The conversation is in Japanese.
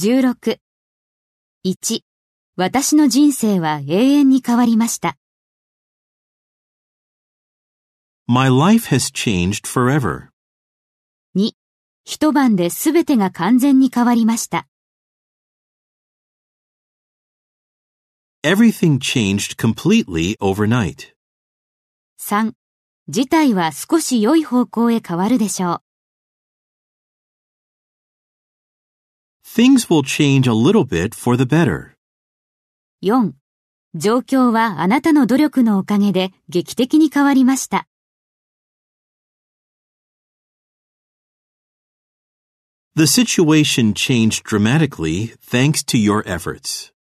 16。1. 私の人生は永遠に変わりました。My life has changed forever. 2. 一晩で全てが完全に変わりました。Everything changed completely overnight. 3. 事態は少し良い方向へ変わるでしょう。Things will change a little bit for the better. 4. 状況はあなたの努力のおかげで劇的に変わりました。The situation changed dramatically thanks to your efforts.